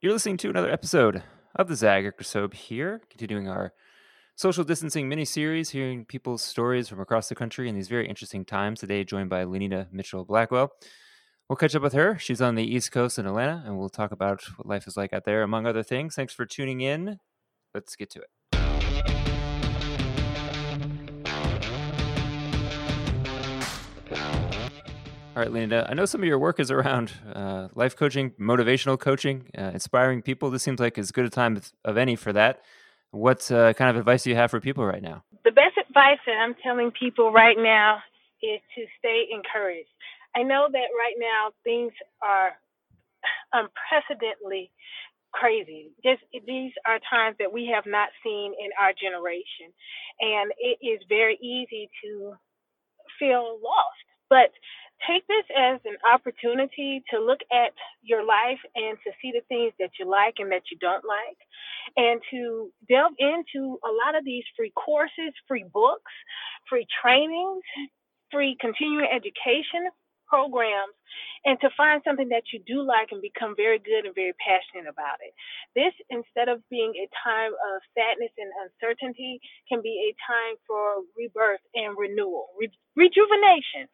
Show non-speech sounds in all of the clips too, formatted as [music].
You're listening to another episode of the Zag episode here, continuing our social distancing mini series, hearing people's stories from across the country in these very interesting times. Today, joined by Lynita Mitchell Blackwell. We'll catch up with her. She's on the East Coast in Atlanta, and we'll talk about what life is like out there, among other things. Thanks for tuning in. Let's get to it. All right, Linda, I know some of your work is around uh, life coaching, motivational coaching, uh, inspiring people. This seems like as good a time of any for that. What uh, kind of advice do you have for people right now? The best advice that I'm telling people right now is to stay encouraged. I know that right now things are unprecedentedly crazy. Just these are times that we have not seen in our generation, and it is very easy to feel lost. But take this as an opportunity to look at your life and to see the things that you like and that you don't like, and to delve into a lot of these free courses, free books, free trainings, free continuing education programs and to find something that you do like and become very good and very passionate about it. This, instead of being a time of sadness and uncertainty, can be a time for rebirth and renewal, re- rejuvenation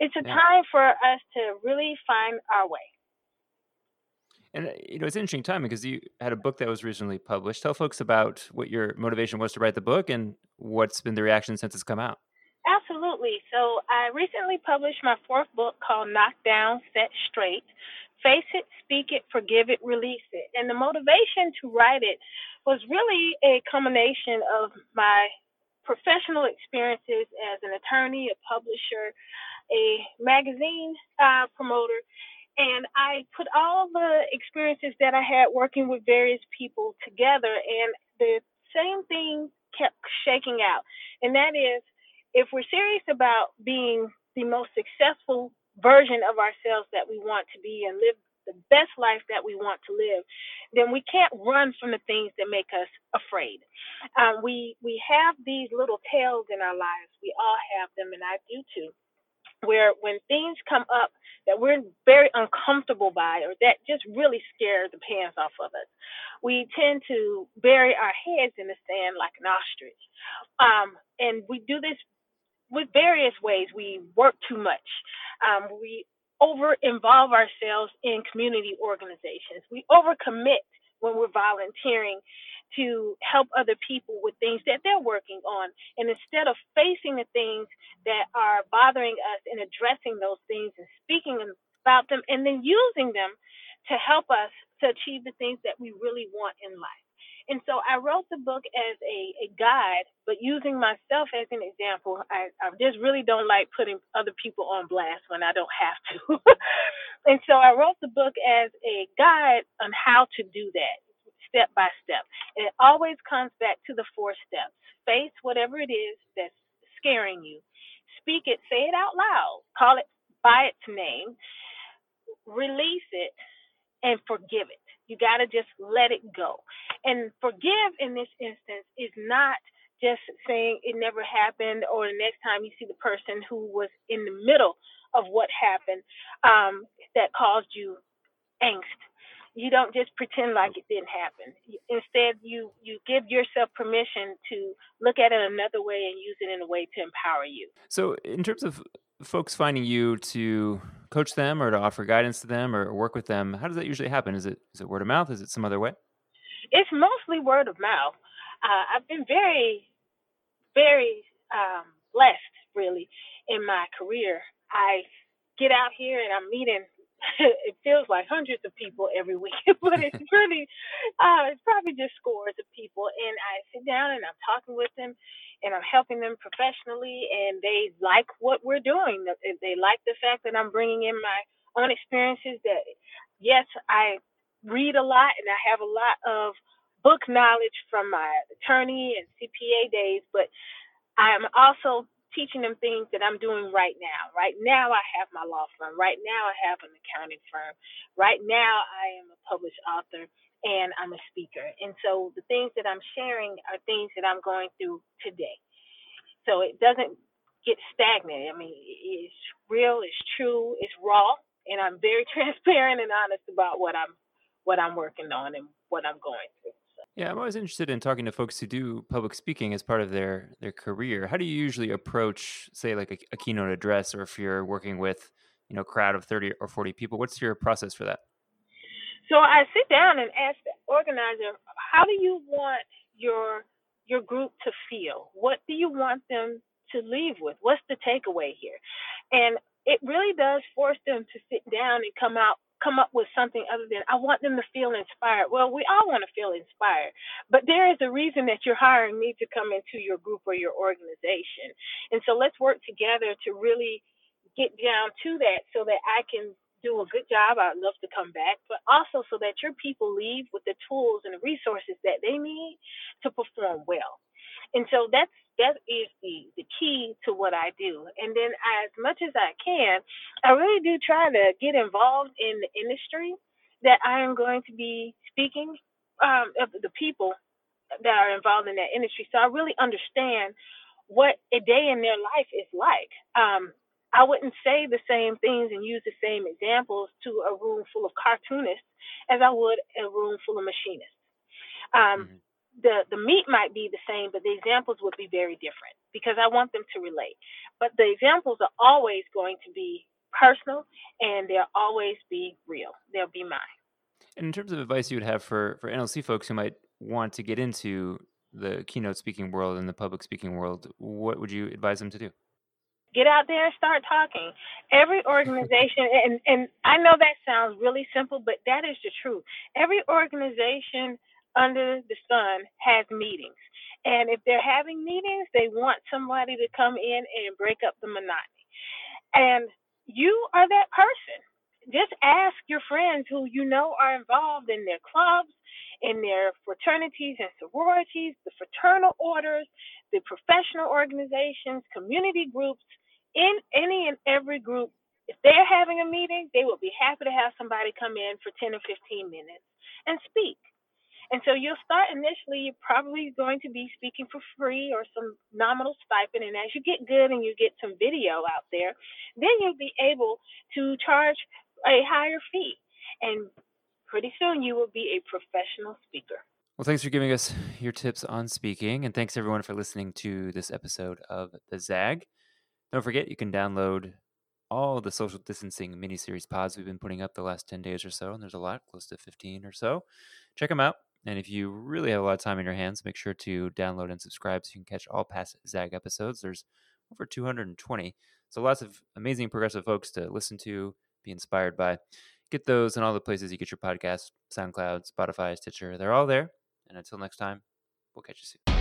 it's a yeah. time for us to really find our way. And uh, you know, it's an interesting time because you had a book that was recently published. Tell folks about what your motivation was to write the book and what's been the reaction since it's come out. Absolutely. So I recently published my fourth book called Knocked Down, Set Straight. Face it, speak it, forgive it, release it. And the motivation to write it was really a combination of my professional experiences as an attorney, a publisher, a magazine uh, promoter, and I put all the experiences that I had working with various people together, and the same thing kept shaking out, and that is if we're serious about being the most successful version of ourselves that we want to be and live best life that we want to live, then we can't run from the things that make us afraid. Um, we we have these little tales in our lives. We all have them, and I do too where when things come up that we're very uncomfortable by or that just really scare the pants off of us, we tend to bury our heads in the sand like an ostrich. Um, and we do this with various ways. We work too much. Um, we over involve ourselves in community organizations. We overcommit when we're volunteering to help other people with things that they're working on. And instead of facing the things that are bothering us and addressing those things and speaking about them and then using them to help us to achieve the things that we really want in life. And so I wrote the book as a, a guide, but using myself as an example, I, I just really don't like putting other people on blast when I don't have to. [laughs] and so I wrote the book as a guide on how to do that step by step. And it always comes back to the four steps. Face whatever it is that's scaring you. Speak it, say it out loud, call it by its name, release it, and forgive it. You got to just let it go. And forgive in this instance is not just saying it never happened or the next time you see the person who was in the middle of what happened um, that caused you angst you don't just pretend like it didn't happen. Instead, you you give yourself permission to look at it another way and use it in a way to empower you. So, in terms of folks finding you to coach them or to offer guidance to them or work with them, how does that usually happen? Is it is it word of mouth? Is it some other way? It's mostly word of mouth. Uh, I've been very, very um, blessed, really, in my career. I get out here and I'm meeting [laughs] it feels like hundreds of people every week, [laughs] but it's [laughs] really, uh, it's probably just scores of people. And I sit down and I'm talking with them and I'm helping them professionally and they like what we're doing. They like the fact that I'm bringing in my own experiences that, yes, I read a lot and I have a lot of book knowledge from my attorney and CPA days, but I'm also teaching them things that I'm doing right now. Right now, I have my law firm. Right now, I have an accounting firm. Right now, I am a published author and I'm a speaker. And so the things that I'm sharing are things that I'm going through today. So it doesn't get stagnant. I mean, it's real, it's true, it's raw, and I'm very [laughs] transparent and honest about what I'm what I'm working on and what I'm going through. So. Yeah, I'm always interested in talking to folks who do public speaking as part of their their career. How do you usually approach, say, like a, a keynote address, or if you're working with, you know, a crowd of 30 or 40 people? What's your process for that? So I sit down and ask the organizer, how do you want your your group to feel? What do you want them to leave with? What's the takeaway here? And it really does force them to sit down and come out come up with something other than I want them to feel inspired. Well, we all want to feel inspired, but there is a reason that you're hiring me to come into your group or your organization. And so let's work together to really get down to that so that I can do a good job. I'd love to come back, but also so that your people leave with the tools and the resources that they need to perform well. And so that's that is the the key to what I do. And then as much as I can, I really do try to get involved in the industry that I am going to be speaking um, of the people that are involved in that industry. So I really understand what a day in their life is like. Um, I wouldn't say the same things and use the same examples to a room full of cartoonists as I would a room full of machinists. Um, mm-hmm. The the meat might be the same, but the examples would be very different because I want them to relate. But the examples are always going to be personal and they'll always be real. They'll be mine. And in terms of advice you would have for for NLC folks who might want to get into the keynote speaking world and the public speaking world, what would you advise them to do? Get out there and start talking. Every organization, and, and I know that sounds really simple, but that is the truth. Every organization under the sun has meetings. And if they're having meetings, they want somebody to come in and break up the monotony. And you are that person. Just ask your friends who you know are involved in their clubs, in their fraternities and sororities, the fraternal orders, the professional organizations, community groups, in any and every group, if they're having a meeting, they will be happy to have somebody come in for 10 or 15 minutes and speak. And so you'll start initially, you're probably going to be speaking for free or some nominal stipend. And as you get good and you get some video out there, then you'll be able to charge a higher fee. And pretty soon you will be a professional speaker. Well, thanks for giving us your tips on speaking. And thanks everyone for listening to this episode of The Zag. Don't forget, you can download all the social distancing mini series pods we've been putting up the last 10 days or so. And there's a lot, close to 15 or so. Check them out. And if you really have a lot of time in your hands, make sure to download and subscribe so you can catch all past ZAG episodes. There's over 220. So lots of amazing progressive folks to listen to, be inspired by. Get those in all the places you get your podcast SoundCloud, Spotify, Stitcher. They're all there. And until next time, we'll catch you soon.